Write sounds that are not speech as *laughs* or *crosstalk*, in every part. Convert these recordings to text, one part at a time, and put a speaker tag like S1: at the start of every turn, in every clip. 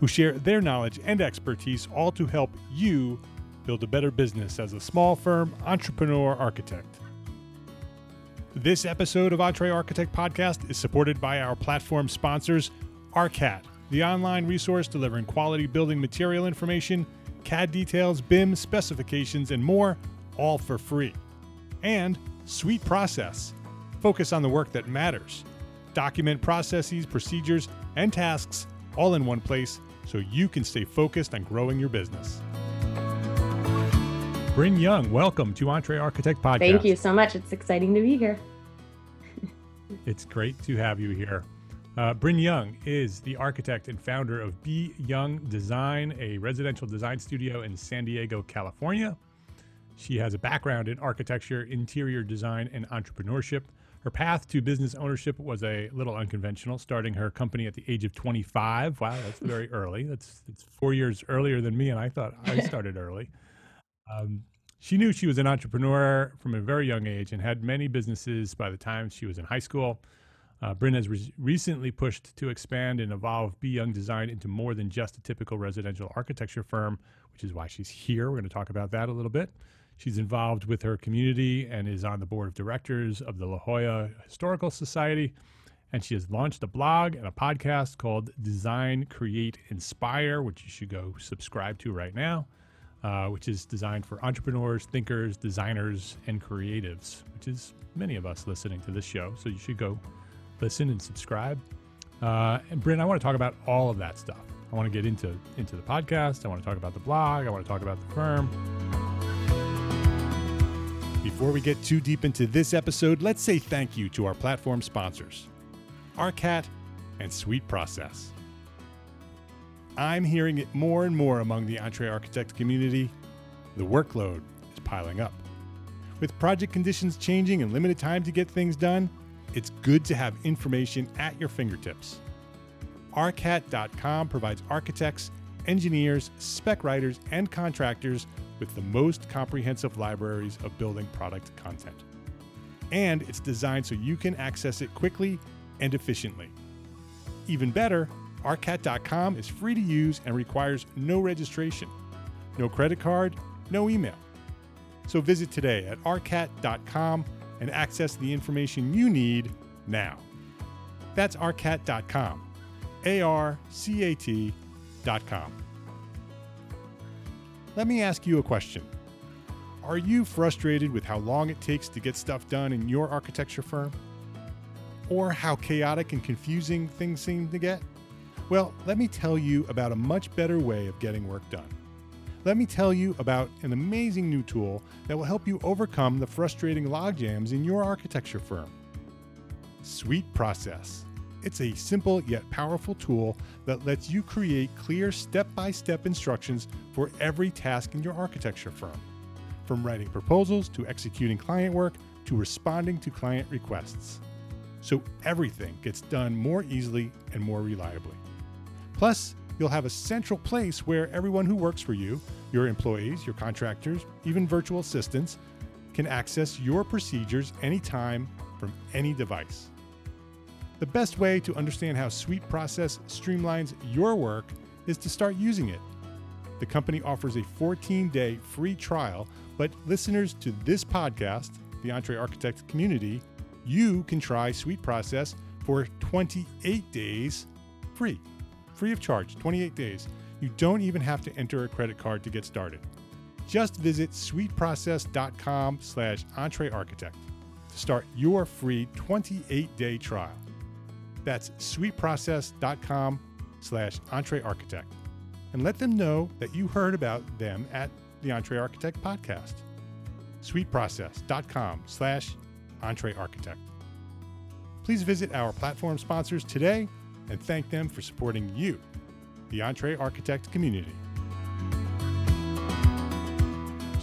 S1: who share their knowledge and expertise, all to help you build a better business as a small firm entrepreneur architect. This episode of EntreArchitect Podcast is supported by our platform sponsors, ARCAT, the online resource delivering quality building material information, CAD details, BIM specifications, and more, all for free. And Sweet Process. Focus on the work that matters. Document processes, procedures, and tasks all in one place so you can stay focused on growing your business. Bryn Young, welcome to EntreArchitect Podcast.
S2: Thank you so much. It's exciting to be here. *laughs*
S1: it's great to have you here. Uh, Bryn Young is the architect and founder of B Young Design, a residential design studio in San Diego, California. She has a background in architecture, interior design, and entrepreneurship. Her path to business ownership was a little unconventional, starting her company at the age of 25. Wow, that's *laughs* very early. That's, that's four years earlier than me, and I thought I *laughs* started early. Um, she knew she was an entrepreneur from a very young age and had many businesses by the time she was in high school. Uh, Bryn has re- recently pushed to expand and evolve B Young Design into more than just a typical residential architecture firm, which is why she's here. We're going to talk about that a little bit. She's involved with her community and is on the board of directors of the La Jolla Historical Society. And she has launched a blog and a podcast called Design, Create, Inspire, which you should go subscribe to right now, uh, which is designed for entrepreneurs, thinkers, designers, and creatives, which is many of us listening to this show. So you should go listen and subscribe. Uh, and Bryn, I want to talk about all of that stuff. I want to get into into the podcast. I want to talk about the blog. I want to talk about the firm. Before we get too deep into this episode, let's say thank you to our platform sponsors, ARCAT and Sweet Process. I'm hearing it more and more among the EntreArchitect community. The workload is piling up. With project conditions changing and limited time to get things done, it's good to have information at your fingertips. ARCAT.com provides architects, engineers, spec writers, and contractors with the most comprehensive libraries of building product content. And it's designed so you can access it quickly and efficiently. Even better, ARCAT.com is free to use and requires no registration, no credit card, no email. So visit today at ARCAT.com and access the information you need now. That's ARCAT.com. arcat.com. Let me ask you a question. Are you frustrated with how long it takes to get stuff done in your architecture firm? Or how chaotic and confusing things seem to get? Well, let me tell you about a much better way of getting work done. Let me tell you about an amazing new tool that will help you overcome the frustrating logjams in your architecture firm. Sweet Process. It's a simple yet powerful tool that lets you create clear step by step instructions for every task in your architecture firm. From writing proposals to executing client work to responding to client requests. So everything gets done more easily and more reliably. Plus, you'll have a central place where everyone who works for you, your employees, your contractors, even virtual assistants, can access your procedures anytime from any device. The best way to understand how Sweet Process streamlines your work is to start using it. The company offers a 14 day free trial, but listeners to this podcast, the EntreArchitect community, you can try Sweet Process for 28 days free free of charge, 28 days. You don't even have to enter a credit card to get started. Just visit sweetprocess.com slash entrearchitect to start your free 28-day trial. That's sweetprocess.com slash entrearchitect. And let them know that you heard about them at the EntreArchitect podcast. sweetprocess.com slash entrearchitect. Please visit our platform sponsors today and thank them for supporting you, the EntreArchitect community.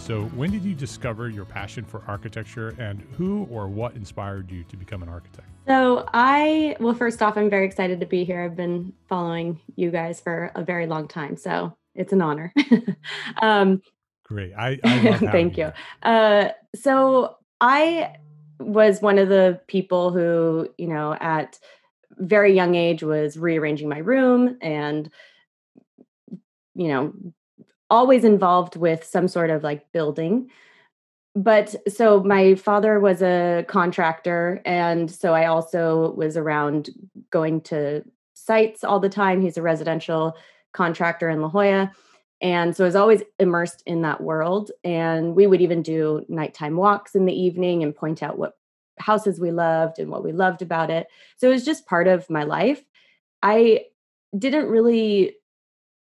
S1: So, when did you discover your passion for architecture and who or what inspired you to become an architect?
S2: So, I, well, first off, I'm very excited to be here. I've been following you guys for a very long time. So, it's an honor. *laughs*
S1: um, Great. I, I *laughs*
S2: thank you. Uh, so, I was one of the people who, you know, at very young age was rearranging my room and you know always involved with some sort of like building but so my father was a contractor and so i also was around going to sites all the time he's a residential contractor in la jolla and so i was always immersed in that world and we would even do nighttime walks in the evening and point out what houses we loved and what we loved about it. So it was just part of my life. I didn't really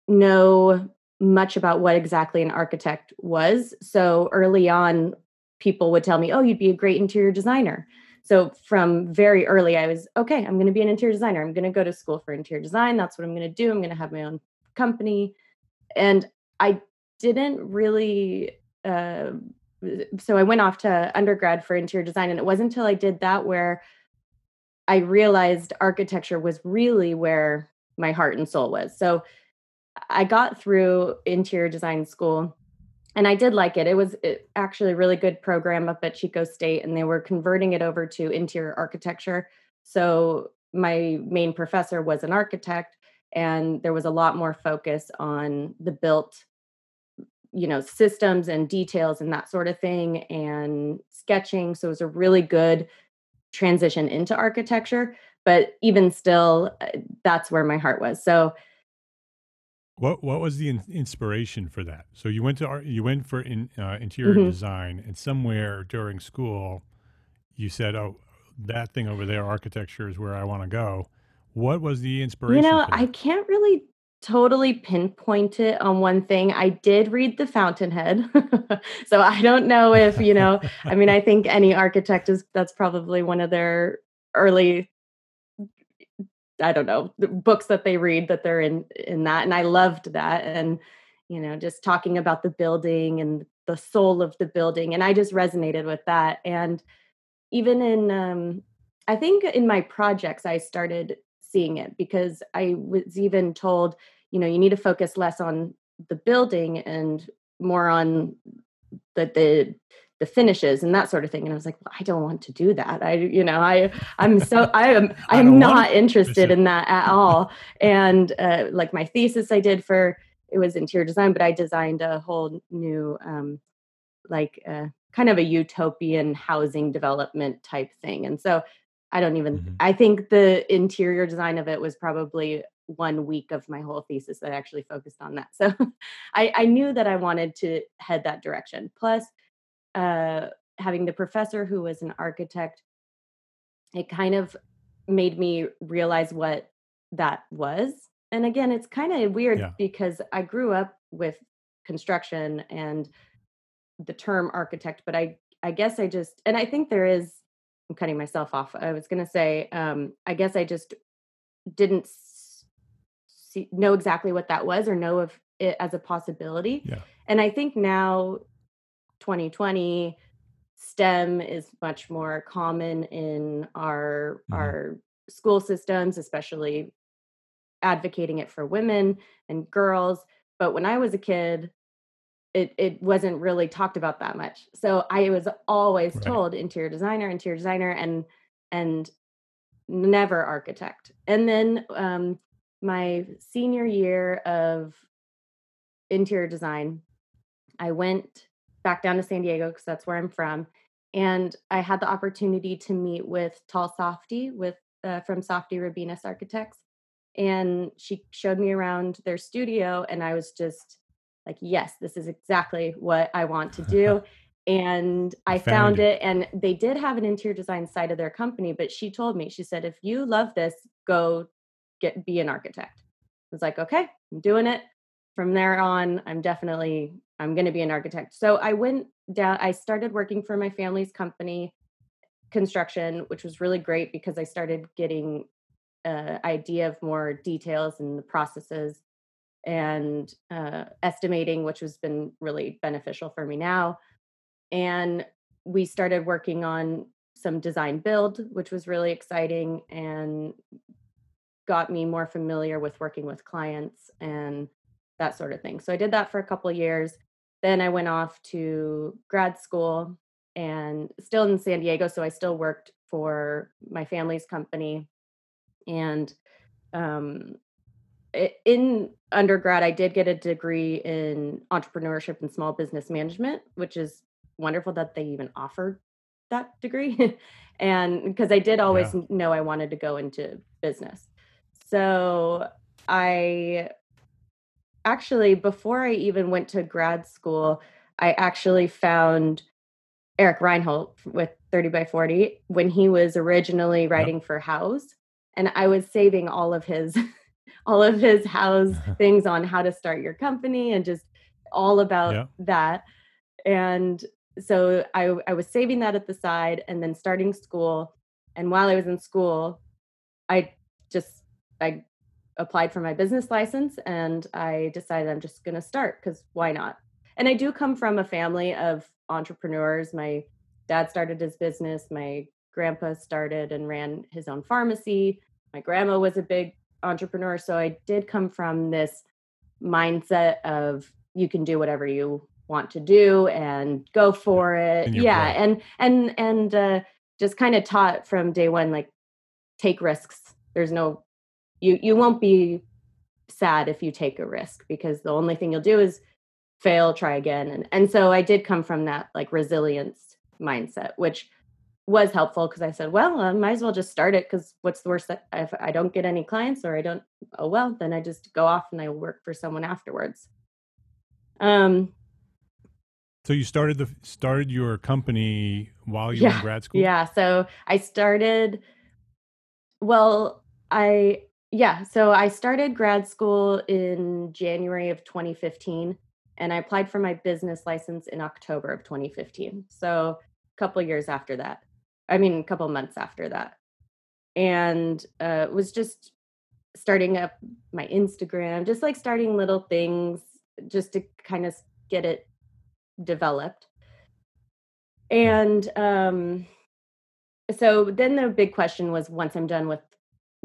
S2: know much about what exactly an architect was. So early on, people would tell me, Oh, you'd be a great interior designer. So from very early, I was okay, I'm going to be an interior designer. I'm going to go to school for interior design. That's what I'm going to do. I'm going to have my own company. And I didn't really uh, so I went off to undergrad for interior design. And it wasn't until I did that where I realized architecture was really where my heart and soul was. So I got through interior design school and I did like it. It was actually a really good program up at Chico State, and they were converting it over to interior architecture. So my main professor was an architect, and there was a lot more focus on the built you know systems and details and that sort of thing and sketching so it was a really good transition into architecture but even still uh, that's where my heart was so
S1: what what was the in- inspiration for that so you went to art, you went for in, uh, interior mm-hmm. design and somewhere during school you said oh that thing over there architecture is where i want to go what was the inspiration
S2: you know i can't really totally pinpoint it on one thing. I did read The Fountainhead. *laughs* so I don't know if, you know, I mean, I think any architect is that's probably one of their early I don't know, books that they read that they're in in that and I loved that and you know, just talking about the building and the soul of the building and I just resonated with that and even in um I think in my projects I started seeing it because I was even told you know you need to focus less on the building and more on the the the finishes and that sort of thing and i was like well, i don't want to do that i you know i i'm so i am *laughs* i'm not interested in that at all and uh, like my thesis i did for it was interior design but i designed a whole new um like uh, kind of a utopian housing development type thing and so i don't even mm-hmm. i think the interior design of it was probably one week of my whole thesis that I actually focused on that. *laughs* So I, I knew that I wanted to head that direction. Plus, uh, having the professor who was an architect, it kind of made me realize what that was. And again, it's kind of weird yeah. because I grew up with construction and the term architect, but I I guess I just and I think there is I'm cutting myself off. I was going to say um I guess I just didn't see, know exactly what that was or know of it as a possibility.
S3: Yeah.
S2: And I think now 2020 STEM is much more common in our mm-hmm. our school systems, especially advocating it for women and girls. But when I was a kid, it it wasn't really talked about that much. So I was always right. told interior designer, interior designer, and and never architect. And then um, my senior year of interior design, I went back down to San Diego because that's where I'm from. And I had the opportunity to meet with Taal Safdie with uh, from Safdie Rabines Architects, and she showed me around their studio, and I was just like, "Yes, this is exactly what I want to do." *laughs* and I found, found it. it. And they did have an interior design side of their company, but she told me, she said, "If you love this, go get be an architect." I was like, "Okay, I'm doing it." From there on, I'm definitely I'm going to be an architect. So I went down, I started working for my family's company, construction, which was really great because I started getting an idea of more details and the processes and uh, estimating, which has been really beneficial for me now. And we started working on some design build, which was really exciting and got me more familiar with working with clients and that sort of thing. So I did that for a couple years. Then I went off to grad school and still in San Diego. So I still worked for my family's company. And um, in undergrad, I did get a degree in entrepreneurship and small business management, which is wonderful that they even offered that degree. *laughs* and because I did always yeah. know I wanted to go into business. So I actually, before I even went to grad school, I actually found Eric Reinholdt with 30 by 40 when he was originally writing yep. for Houzz. And I was saving all of his *laughs* all of his Houzz *laughs* things on how to start your company and just all about yeah. that. And so I, I was saving that at the side and then starting school. And while I was in school, I just I applied for my business license and I decided I'm just going to start because why not? And I do come from a family of entrepreneurs. My dad started his business, my grandpa started and ran his own pharmacy. My grandma was a big entrepreneur. So I did come from this mindset of you can do whatever you want to do and go for it. Yeah. And, and, and, uh, just kind of taught from day one, like take risks. There's no you you won't be sad if you take a risk because the only thing you'll do is fail try again. And and so i did come from that like resilience mindset which was helpful because i said well i might as well just start it because what's the worst that if i don't get any clients or i don't oh well then i just go off and i work for someone afterwards. Um
S3: so you started the started your company while you yeah, were in grad school?
S2: yeah. So i started well i yeah, so I started grad school in January of 2015 and I applied for my business license in October of 2015. So a couple years after that. I mean, a couple months after that. And uh, was just starting up my Instagram, just like starting little things just to kind of get it developed. And um, so then the big question was once I'm done with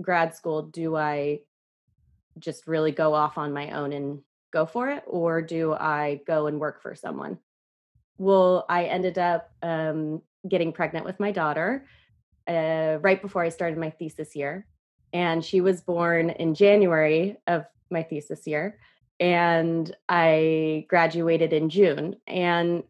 S2: grad school, do I just really go off on my own and go for it, or do I go and work for someone? Well, I ended up um, getting pregnant with my daughter uh, right before I started my thesis year. And she was born in January of my thesis year. And I graduated in June. And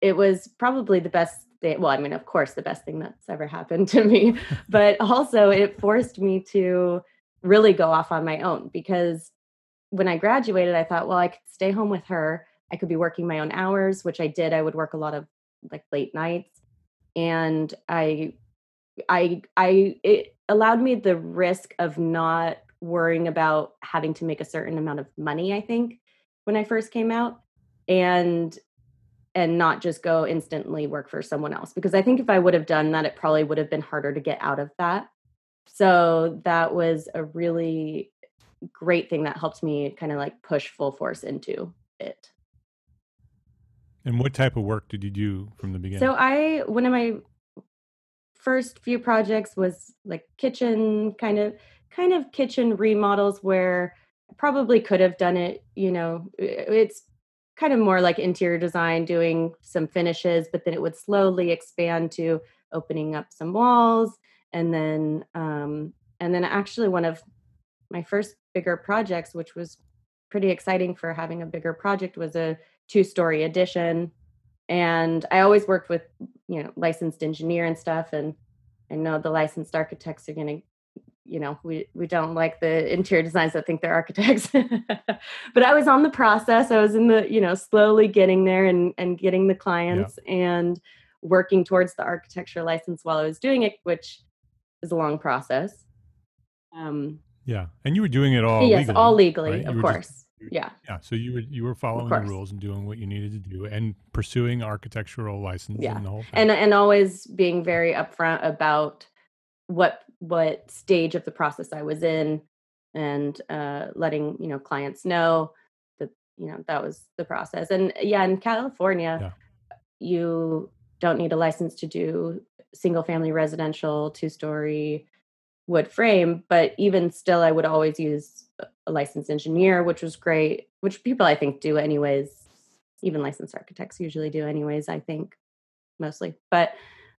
S2: it was probably the best well i mean of course the best thing that's ever happened *laughs* to me but also it forced me to really go off on my own because when I graduated, I thought, well, I could stay home with her. I could be working my own hours, which I did. I would work a lot of like late nights. And I, I, I, it allowed me the risk of not worrying about having to make a certain amount of money, I think, when I first came out. And and not just go instantly work for someone else because i think if i would have done that it probably would have been harder to get out of that. So that was a really great thing that helped me kind of like push full force into it.
S3: And what type of work did you do from the beginning?
S2: So i one of my first few projects was like kitchen kind of kind of kitchen remodels where I probably could have done it you know it's kind of more like interior design, doing some finishes, but then it would slowly expand to opening up some walls. And then, um, and then actually one of my first bigger projects, which was pretty exciting for having a bigger project, was a two story addition. And I always worked with, you know, licensed engineer and stuff. And I know the licensed architects are going to you know we we don't like the interior designs that think they're architects *laughs* but i was on the process i was in the you know slowly getting there and and getting the clients yeah. and working towards the architecture license while i was doing it which is a long process
S3: um yeah and you were doing it all
S2: yes
S3: legally,
S2: all legally right? of course just, yeah
S3: yeah so you were you were following the rules and doing what you needed to do and pursuing architectural license
S2: yeah
S3: and the whole thing.
S2: and and always being very upfront about what what stage of the process I was in and uh, letting you know clients know that you know that was the process. And yeah, in California, yeah. you don't need a license to do single family residential two story wood frame, but even still, I would always use a licensed engineer, which was great. Which people I think do anyways. Even licensed architects usually do anyways. I think mostly, but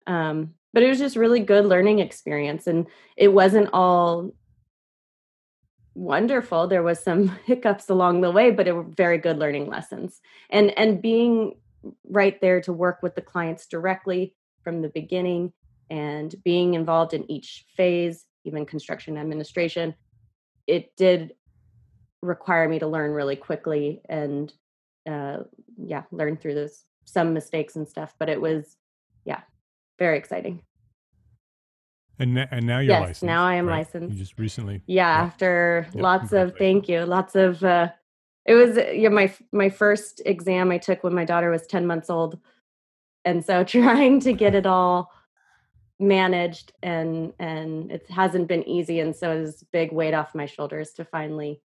S2: um, but it was just really good learning experience and it wasn't all wonderful there was some *laughs* hiccups along the way but it were very good learning lessons. And and being right there to work with the clients directly from the beginning and being involved in each phase even construction administration it did require me to learn really quickly and uh yeah learn through those some mistakes and stuff but it was yeah very exciting.
S3: And, and now you're
S2: yes,
S3: licensed.
S2: now I am
S3: right?
S2: licensed.
S3: You just recently.
S2: Yeah, yeah. after yep, lots of thank you, lots of. uh It was yeah my my first exam I took when my daughter was ten months old, and so *laughs* trying to get it all managed and and it hasn't been easy, and so it's a big weight off my shoulders to finally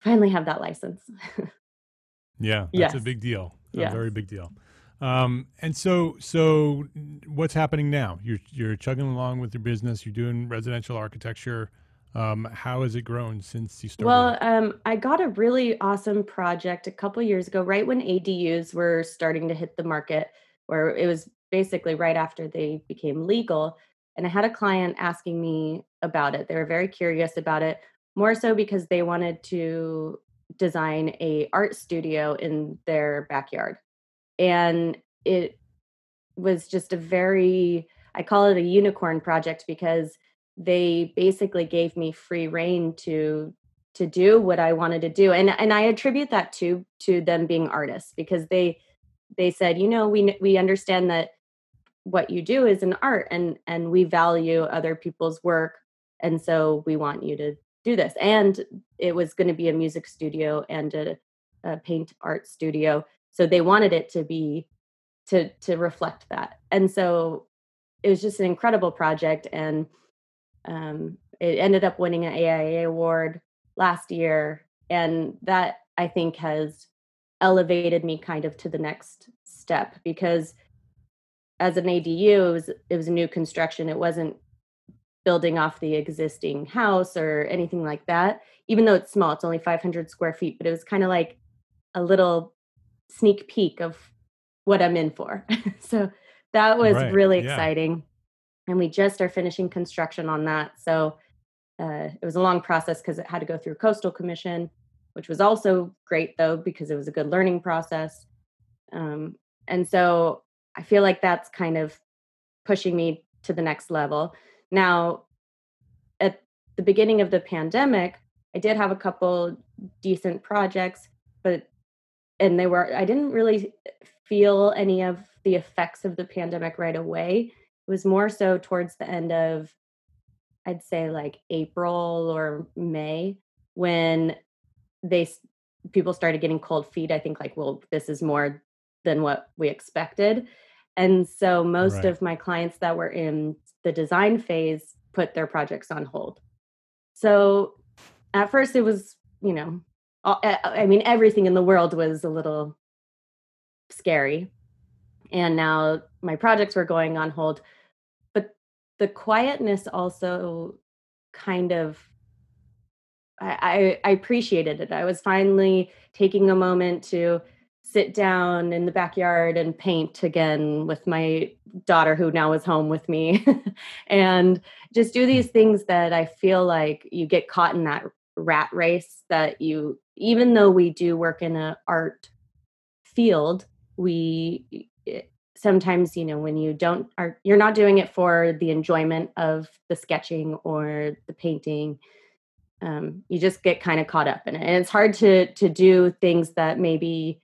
S2: finally have that license. *laughs*
S3: yeah, that's yes. a big deal. A yes. very big deal. Um, and so, so what's happening now? You're you're chugging along with your business. You're doing residential architecture. Um, how has it grown since you started?
S2: Well, um, I got a really awesome project a couple years ago, right when ADUs were starting to hit the market, where it was basically right after they became legal. And I had a client asking me about it. They were very curious about it, more so because they wanted to design a art studio in their backyard and it was just a very i call it a unicorn project because they basically gave me free reign to to do what i wanted to do and and i attribute that to to them being artists because they they said you know we we understand that what you do is an art and and we value other people's work and so we want you to do this. And it was going to be a music studio and a, a paint art studio so they wanted it to be to to reflect that. And so it was just an incredible project and um, it ended up winning an aia award last year and that i think has elevated me kind of to the next step because as an adu it was it was a new construction. It wasn't building off the existing house or anything like that even though it's small it's only 500 square feet but it was kind of like a little sneak peek of what I'm in for. *laughs* so that was right. really yeah. exciting. And we just are finishing construction on that. So uh, it was a long process because it had to go through coastal commission, which was also great though, because it was a good learning process. Um, and so I feel like that's kind of pushing me to the next level. Now, at the beginning of the pandemic, I did have a couple decent projects, but and they were I didn't really feel any of the effects of the pandemic right away. It was more so towards the end of I'd say like April or May when they people started getting cold feet. I think like, well, this is more than what we expected. And so most right. of my clients that were in the design phase put their projects on hold. So at first it was, you know, I mean, everything in the world was a little scary. And now my projects were going on hold. But the quietness also kind of I, I, appreciated it. I was finally taking a moment to sit down in the backyard and paint again with my daughter who now is home with me *laughs* and just do these things that I feel like you get caught in that rat race that you even though we do work in an art field we eh, sometimes you know when you don't are you're not doing it for the enjoyment of the sketching or the painting um, you just get kind of caught up in it. And it's hard to to do things that maybe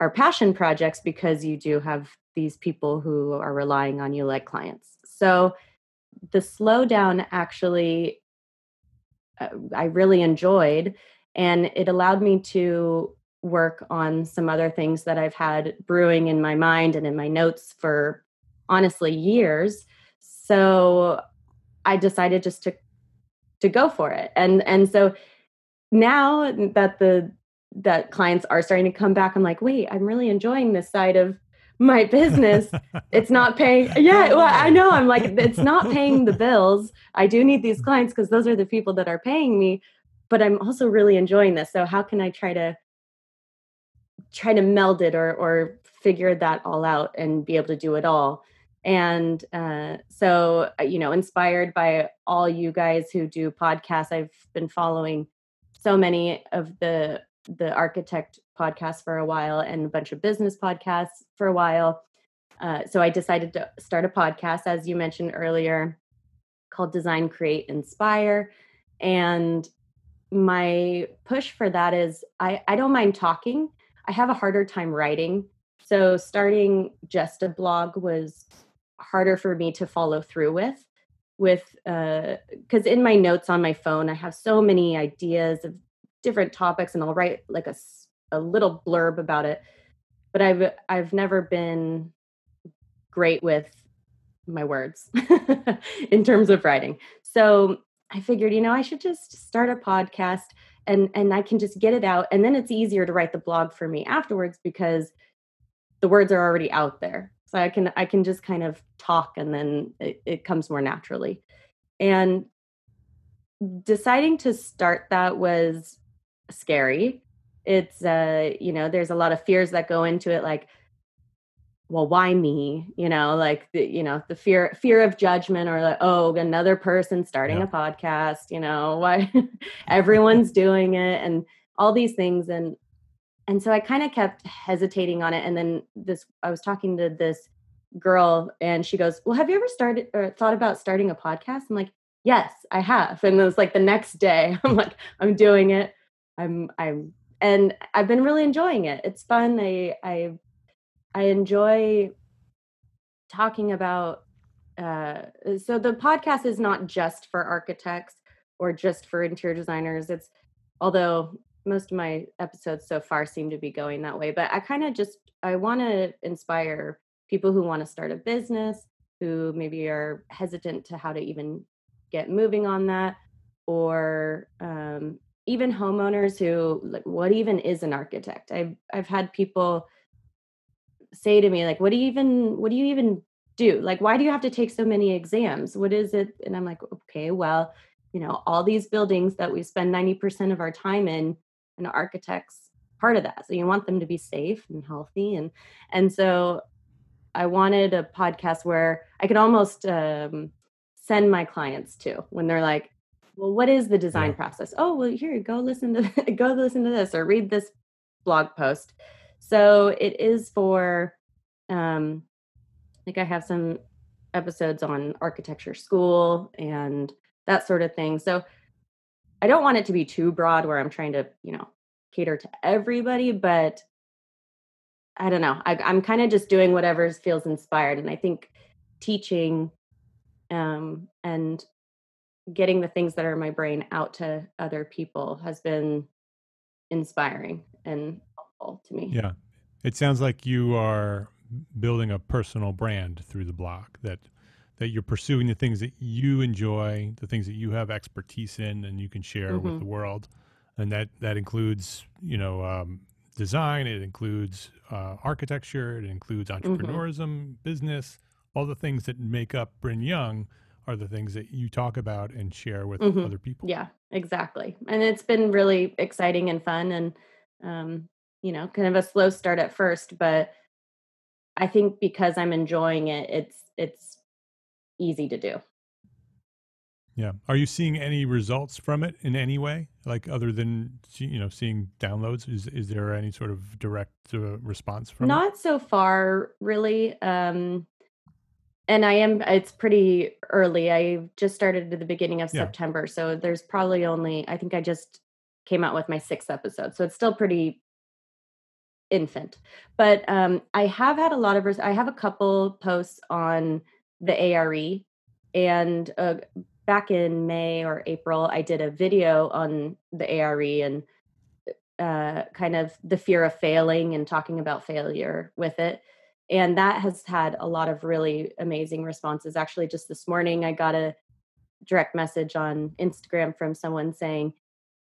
S2: are passion projects because you do have these people who are relying on you like clients. So the slowdown actually Uh, i really enjoyed and it allowed me to work on some other things that i've had brewing in my mind and in my notes for honestly years. So i decided just to to go for it. And and so now that the that clients are starting to come back i'm like wait i'm really enjoying this side of my business *laughs* it's not paying yeah well i know i'm like it's not paying the bills. I do need these clients because those are the people that are paying me but i'm also really enjoying this so how can i try to try to meld it or or figure that all out and be able to do it all? And uh, so, uh, you know, inspired by all you guys who do podcasts, I've been following so many of the the architect podcast for a while and a bunch of business podcasts for a while. Uh, so I decided to start a podcast, as you mentioned earlier, called Design, Create, Inspire. And my push for that is I, I don't mind talking. I have a harder time writing. So starting just a blog was harder for me to follow through with with because uh, in my notes on my phone i have so many ideas of different topics and i'll write like a, a little blurb about it but i've i've never been great with my words *laughs* in terms of writing. So i figured you know i should just start a podcast and and i can just get it out and then it's easier to write the blog for me afterwards because the words are already out there. So i can i can just kind of talk and then it, it comes more naturally. And deciding to start that was scary it's uh you know there's a lot of fears that go into it like well why me you know like the, you know the fear fear of judgment or like oh another person starting yeah. a podcast you know why *laughs* everyone's doing it and all these things and and so I kind of kept hesitating on it. And then this, I was talking to this girl, and she goes, "Well, have you ever started or thought about starting a podcast?" I'm like, "Yes, I have." *laughs* And it was like the next day, *laughs* I'm like, "I'm doing it. I'm, I'm, and I've been really enjoying it. It's fun. I, I, I enjoy talking about. Uh, so the podcast is not just for architects or just for interior designers. It's although most of my episodes so far seem to be going that way but i kind of just i want to inspire people who want to start a business who maybe are hesitant to how to even get moving on that or um, even homeowners who like what even is an architect? I've i've had people say to me like what do you even what do you even do? Like why do you have to take so many exams? What is it? And i'm like okay well you know all these buildings that we spend 90% of our time in an architect's part of that. So you want them to be safe and healthy, and and so I wanted a podcast where I could almost um, send my clients to when they're like, "Well, what is the design yeah. process?" Oh, well, here, go listen to *laughs* go listen to this or read this blog post. So it is for, um, like I have some episodes on architecture school and that sort of thing. So I don't want it to be too broad where I'm trying to, you know, cater to everybody, but I don't know. I, I'm kind of just doing whatever feels inspired. And I think teaching um, and getting the things that are in my brain out to other people has been inspiring and helpful to me.
S3: Yeah. It sounds like you are building a personal brand through the blog that that you're pursuing the things that you enjoy, the things that you have expertise in and you can share mm-hmm. with the world. And that that includes, you know, um, design, it includes uh, architecture, it includes mm-hmm. entrepreneurism, mm-hmm. business, all the things that make up Bryn Young are the things that you talk about and share with mm-hmm. other people.
S2: Yeah, exactly. And it's been really exciting and fun and um, you know, kind of a slow start at first, but I think because I'm enjoying it, it's it's easy to do.
S3: Yeah. Are you seeing any results from it in any way, like other than you know seeing downloads? Is is there any sort of direct uh, response from?
S2: Not
S3: it?
S2: so far, really. Um, and I am. It's pretty early. I just started at the beginning of yeah. September, so there's probably only. I think I just came out with my sixth episode, so it's still pretty infant. But um, I have had a lot of. Res- I have a couple posts on the ARE, and uh, back in May or April, I did a video on the ARE and uh, kind of the fear of failing and talking about failure with it. And that has had a lot of really amazing responses. Actually, just this morning, I got a direct message on Instagram from someone saying,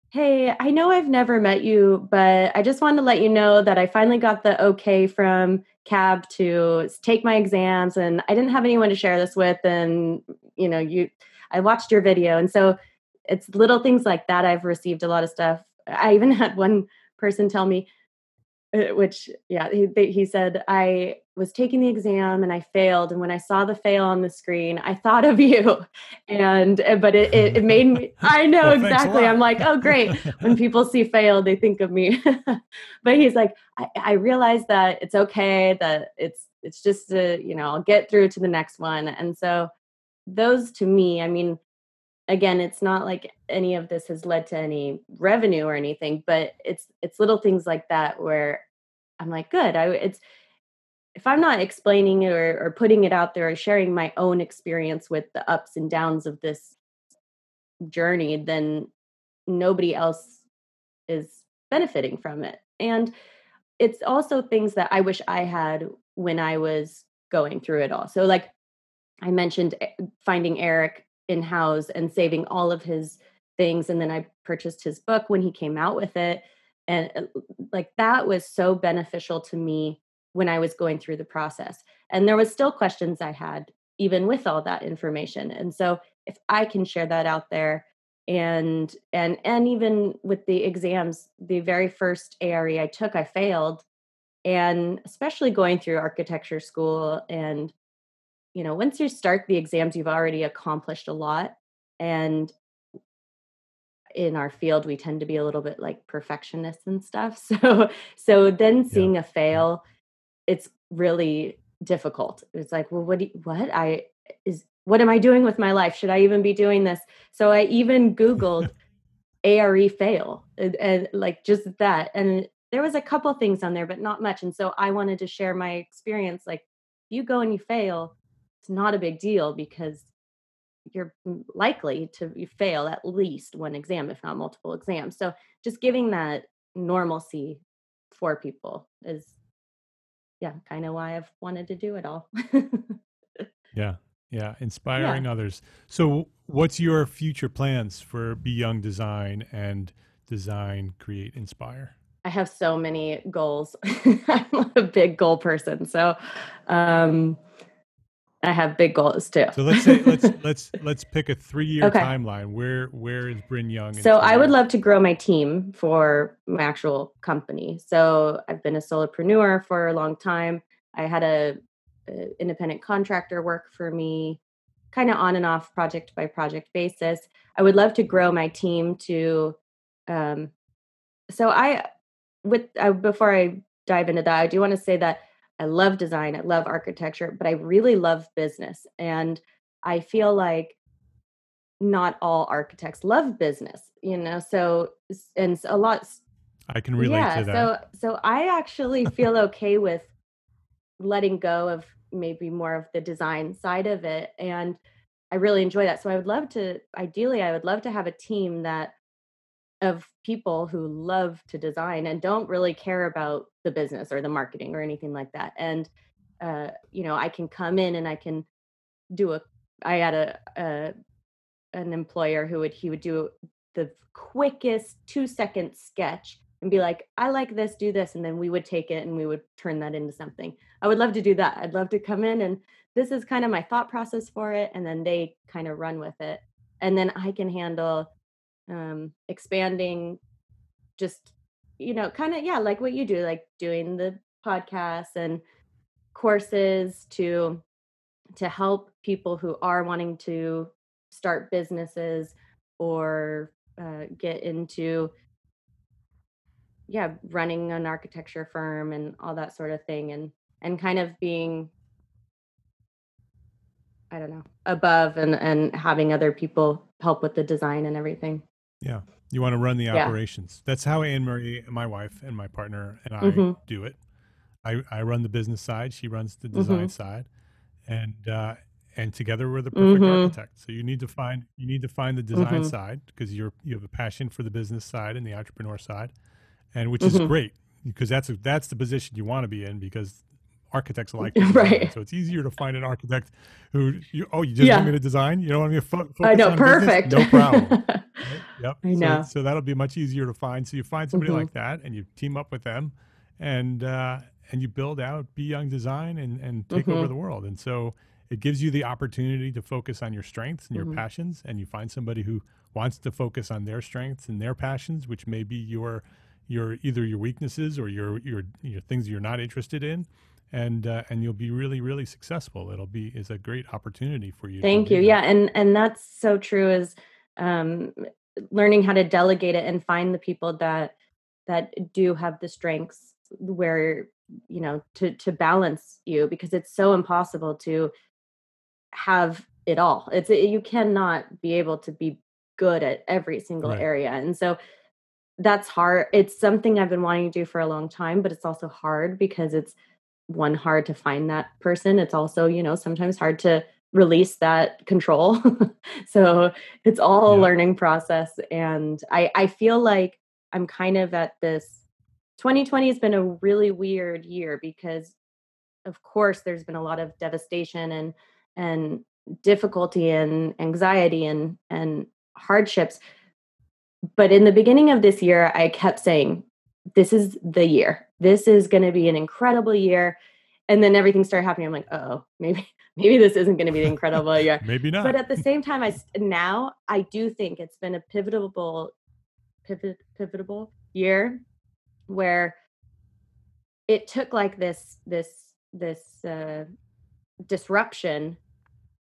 S2: Hey, I know I've never met you, but I just wanted to let you know that I finally got the okay from CAB to take my exams and I didn't have anyone to share this with. And, you know, you, I watched your video. And so it's little things like that. I've received a lot of stuff. I even *laughs* had one person tell me, which yeah he, he said i was taking the exam and i failed and when i saw the fail on the screen i thought of *laughs* you. And uh, but it, it, it made me *laughs* i know well, exactly. I'm like oh great. When *laughs* people see fail they think of me. But he's like I, I realized that it's okay that it's it's just a, you know i'll get through to the next one. And so those to me i mean again it's not like any of this has led to any revenue or anything but it's it's little things like that where i'm like good i it's if i'm not explaining it or, or putting it out there or sharing my own experience with the ups and downs of this journey then nobody else is benefiting from it. And it's also things that i wish i had when i was going through it all. So like i mentioned eh, finding eric in Houzz and saving all of his things. And then I purchased his book when he came out with it. And uh, like that was so beneficial to me when I was going through the process. And there was still questions I had even with all that information. And so if I can share that out there and and and even with the exams, the very first ARE I took, I failed. And especially going through architecture school and you know, once you start the exams, you've already accomplished a lot. And in our field, we tend to be a little bit like perfectionists and stuff. *laughs* So, so then seeing yeah. a fail, it's really difficult. It's like, well, what, you, what I is, what am I doing with my life? Should I even be doing this? So I even Googled *laughs* ARE fail and, and like just that. And there was a couple things on there, but not much. And so I wanted to share my experience. Like, you go and you fail, it's not a big deal because you're likely to fail at least one exam, if not multiple exams. So just giving that normalcy for people is, yeah, kind of why I've wanted to do it all. *laughs*
S3: yeah. Yeah. Inspiring yeah. others. So, what's your future plans for B Young Design and Design, Create, Inspire?
S2: I have so many goals. *laughs* I'm a big goal person. So, um, I have big goals too.
S3: So let's say let's *laughs* let's let's pick a three year okay. timeline. Where where is Bryn Young?
S2: So I would love to grow my team for my actual company. So I've been a solopreneur for a long time. I had a, a independent contractor work for me, kind of on and off project by project basis. I would love to grow my team to. Um, so I with uh, before I dive into that, I do want to say that I love design, I love architecture, but I really love business. And I feel like not all architects love business, you know. So and a lot
S3: I can relate
S2: yeah,
S3: to that.
S2: So so I actually *laughs* feel okay with letting go of maybe more of the design side of it and I really enjoy that. So I would love to ideally I would love to have a team that of people who love to design and don't really care about the business or the marketing or anything like that. And uh, you know, I can come in and I can do a I had a, a an employer who would he would do the quickest 2 second sketch and be like, I like this, do this. And then we would take it and we would turn that into something. I would love to do that. I'd love to come in and this is kind of my thought process for it. And then they kind of run with it. And then I can handle um, expanding just, you know, kind of, yeah, like what you do, like doing the podcasts and courses to to help people who are wanting to start businesses or uh, get into yeah running an architecture firm and all that sort of thing and and kind of being i don't know above and and having other people help with the design and everything
S3: yeah you want to run the
S2: Yeah.
S3: operations that's how anne marie my wife and my partner and i
S2: Mhm.
S3: do it I, I run the business side she runs the design
S2: Mhm.
S3: side and uh and together we're the perfect
S2: Mhm.
S3: architect so you need to find you need to find the design
S2: Mhm.
S3: side because you're you have a passion for the business side and the entrepreneur side and which is
S2: Mhm.
S3: great because that's a, that's the position you want to be in because architects like. *laughs*
S2: Right.
S3: so it's easier to find an architect who you oh you just
S2: Yeah.
S3: want me to design you don't want me to fo- focus
S2: i know
S3: on business?
S2: perfect
S3: no problem *laughs* Right? Yep.
S2: I
S3: So-
S2: know.
S3: So, that'll be much easier to find. So you find somebody
S2: Mhm.
S3: like that, and you team up with them, and uh, and you build out B Young Design and and take over
S2: Mhm.
S3: the world. And so it gives you the opportunity to focus on your strengths and your
S2: Mhm.
S3: passions, and you find somebody who wants to focus on their strengths and their passions, which may be your your either your weaknesses or your your your things you're not interested in. And uh, and you'll be really really successful. It'll be is a great opportunity for you.
S2: Thank you. Yeah, and and that's so true. Is um, learning how to delegate it and find the people that that do have the strengths where you know to to balance you because it's so impossible to have it all. It's you cannot be able to be good at every single
S3: Right.
S2: area, and so that's hard. It's something I've been wanting to do for a long time, but it's also hard because it's one hard to find that person. It's also, you know, sometimes hard to release that control. *laughs* so it's all a learning process. And I, I feel like I'm kind of at this 2020 has been a really weird year because of course there's been a lot of devastation and and difficulty and anxiety and and hardships. But in the beginning of this year, I kept saying, this is the year. This is going to be an incredible year. And then everything started happening. I'm like, oh, maybe *laughs* maybe this isn't going to be the incredible year. *laughs*
S3: Maybe not.
S2: But at the same time, I now I do think it's been a pivotal, pivot, pivotal year where it took like this this this uh, disruption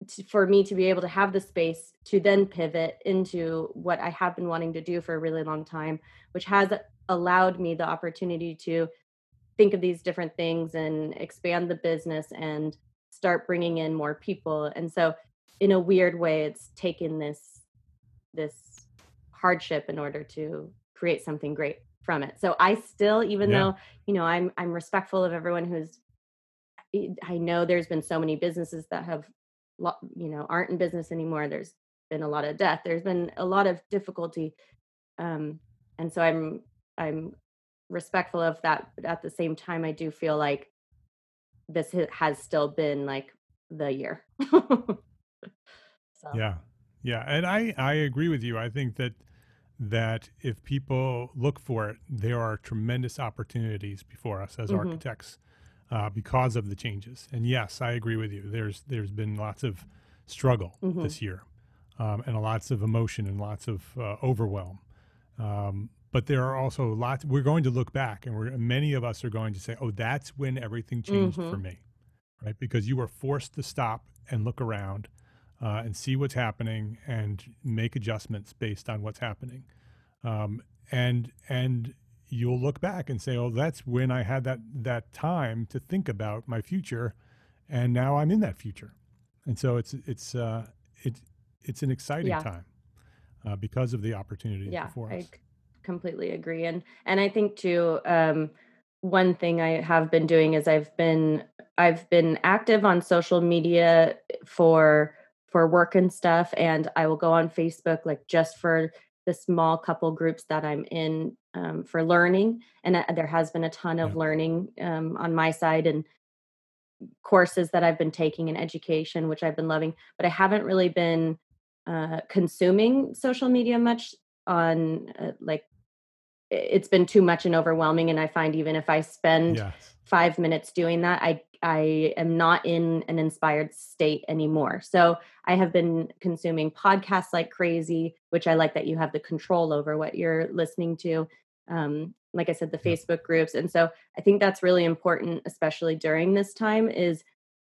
S2: to, for me to be able to have the space to then pivot into what I have been wanting to do for a really long time, which has allowed me the opportunity to think of these different things and expand the business and start bringing in more people. And so, in a weird way, it's taken this this hardship in order to create something great from it. So I still, even
S3: Yeah.
S2: though you know, I'm I'm respectful of everyone who's I know there's been so many businesses that have you know aren't in business anymore there's been a lot of death there's been a lot of difficulty um and so i'm i'm respectful of that but at the same time i do feel like this has still been like the year *laughs* so
S3: Yeah. Yeah. And I, I agree with you. I think that that if people look for it, there are tremendous opportunities before us as
S2: Mhm.
S3: architects uh, because of the changes. And yes, I agree with you. There's there's been lots of struggle
S2: Mhm.
S3: this year, um, and lots of emotion and lots of uh, overwhelm. Um, but there are also lots. We're going to look back, and we're many of us are going to say, "Oh, that's when everything changed for
S2: Mhm.
S3: me," right? Because you were forced to stop and look around uh, and see what's happening and make adjustments based on what's happening. Um, and and you'll look back and say, "Oh, that's when I had that that time to think about my future, and now I'm in that future." And so it's it's uh, it it's an exciting
S2: Yeah.
S3: time uh, because of the opportunities
S2: Yeah,
S3: before us.
S2: Completely agree. And and I think too, um, one thing I have been doing is I've been I've been active on social media for for work and stuff, and I will go on Facebook like just for the small couple groups that I'm in um, for learning. And uh, there has been a ton of learning um, on my side and courses that I've been taking in education, which I've been loving. But I haven't really been uh, consuming social media much on uh, like it's been too much and overwhelming and i find even if i spend
S3: Yes.
S2: five minutes doing that i i am not in an inspired state anymore so i have been consuming podcasts like crazy which i like that you have the control over what you're listening to um, like i said the
S3: Yeah.
S2: facebook groups and so i think that's really important especially during this time is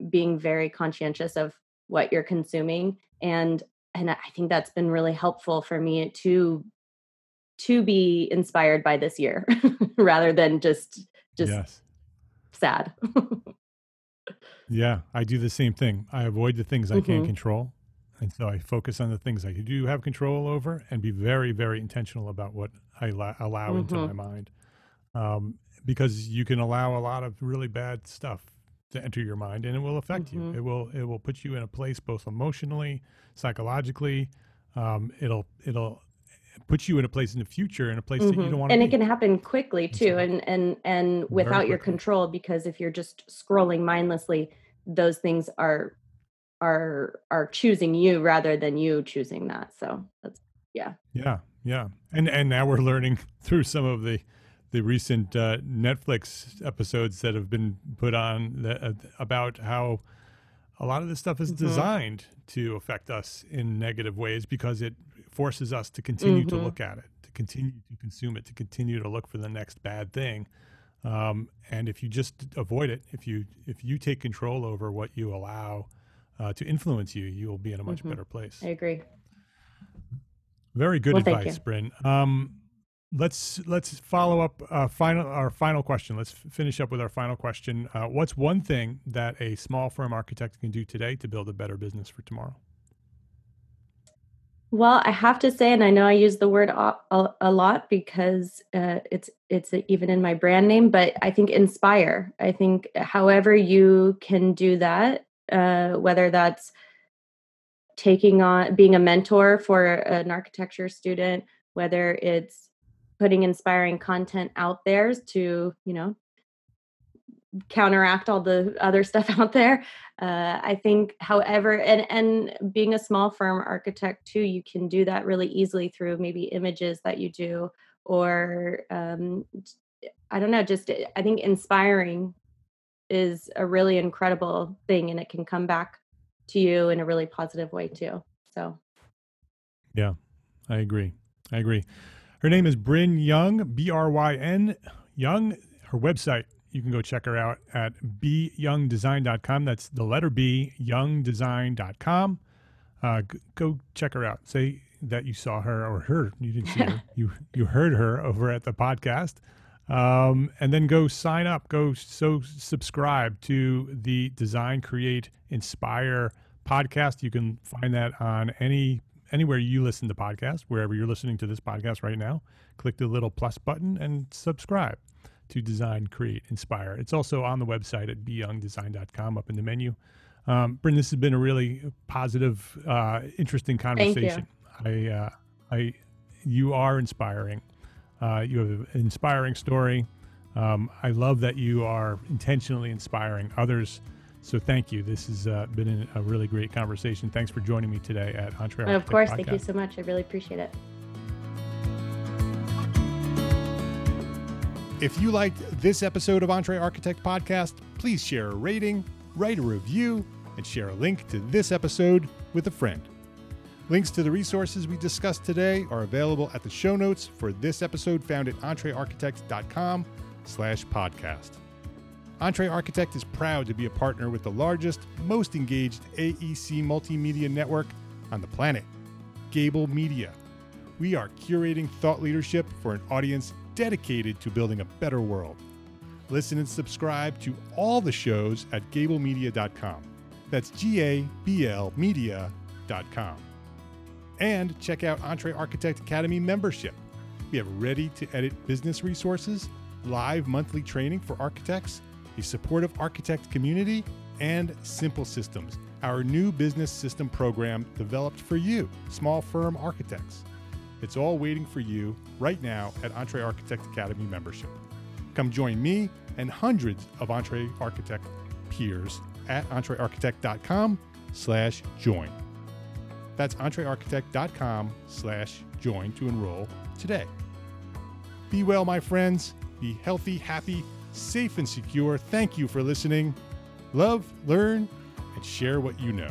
S2: being very conscientious of what you're consuming and and i think that's been really helpful for me to to be inspired by this year *laughs* rather than just just
S3: yes.
S2: sad
S3: Yeah, I do the same thing. I avoid the things I can't
S2: Mhm.
S3: control. And so I focus on the things I do have control over and be very, very intentional about what I la- allow into my mind. Um, because you can allow a lot of really bad stuff to enter your mind and it will affect you.
S2: Mhm.
S3: It will it will put you in a place both emotionally, psychologically. Um, it'll it'll put you in a place in the future in a place that you
S2: Mhm.
S3: don't want to
S2: and
S3: be.
S2: it can happen quickly too and and and without your control because if you're just scrolling mindlessly those things are are are choosing you rather than you choosing that so that's yeah
S3: Yeah, yeah, and and now we're learning *laughs* through some of the the recent uh, Netflix episodes that have been put on that, uh, about how a lot of this stuff is
S2: Mhm.
S3: designed to affect us in negative ways because it forces us to continue to
S2: Mhm.
S3: look at it, to continue to consume it, to continue to look for the next bad thing. Um, and if you just avoid it, if you if you take control over what you allow uh, to influence you, you will be in a much
S2: Mhm.
S3: better place.
S2: i agree
S3: Very good
S2: Well,
S3: advice. Bryn. Um, let's let's follow up. Uh, final our final question. Let's f- finish up with our final question. Uh, what's one thing that a small firm architect can do today to build a better business for tomorrow?
S2: Well, I have to say, and I know I use the word a, lot because uh, it's it's even in my brand name, but I think inspire. I think however you can do that, uh, whether that's taking on being a mentor for an architecture student, whether it's putting inspiring content out there to you know counteract all the other stuff *laughs* out there uh, i think however and and being a small firm architect too you can do that really easily through maybe images that you do or um, i don't know just i think inspiring is a really incredible thing and it can come back to you in a really positive way too so
S3: Yeah, I agree. I agree. Her name is Bryn Young, B R Y N Young. Her website, you can go check her out at byoungdesign.com. That's the letter B, youngdesign.com. Uh, go check her out. Say that you saw her or heard. You didn't see her. *laughs* You you heard her over at the podcast. Um, and then go sign up. Go so subscribe to the Design, Create, Inspire podcast. You can find that on any anywhere you listen to podcasts, wherever you're listening to this podcast right now. Click the little plus button and subscribe to Design, Create, Inspire. It's also on the website at byoungdesign.com up in the menu. Um, Bryn, this has been a really positive, uh, interesting
S2: Thank you.
S3: conversation. I, uh, I, you are inspiring. Uh, you have an inspiring story. Um, I love that you are intentionally inspiring others. So thank you. This has uh, been a really great conversation. Thanks for joining me today at Entre.
S2: of course thank you so much i really appreciate it
S3: If you liked this episode of EntreArchitect Podcast, please share a rating, write a review, and share a link to this episode with a friend. Links to the resources we discussed today are available at the show notes for this episode found at entrearchitect.com slash podcast. EntreArchitect is proud to be a partner with the largest, most engaged AEC multimedia network on the planet, Gabl Media. We are curating thought leadership for an audience dedicated to building a better world. Listen and subscribe to all the shows at gablmedia.com. That's G A B L media.com.
S1: And check out EntreArchitect Academy membership. We have ready to edit business resources, live monthly training for architects, a supportive architect community, and Simple Systems, our new business system program developed for you, small firm architects. It's all waiting for you right now at EntreArchitect Academy membership. Come join me and hundreds of Entree Architect peers at entrearchitect.com slash join. That's entrearchitect.com slash join to enroll today. Be well, my friends. Be healthy, happy, safe, and secure. Thank you for listening. Love, learn, and share what you know.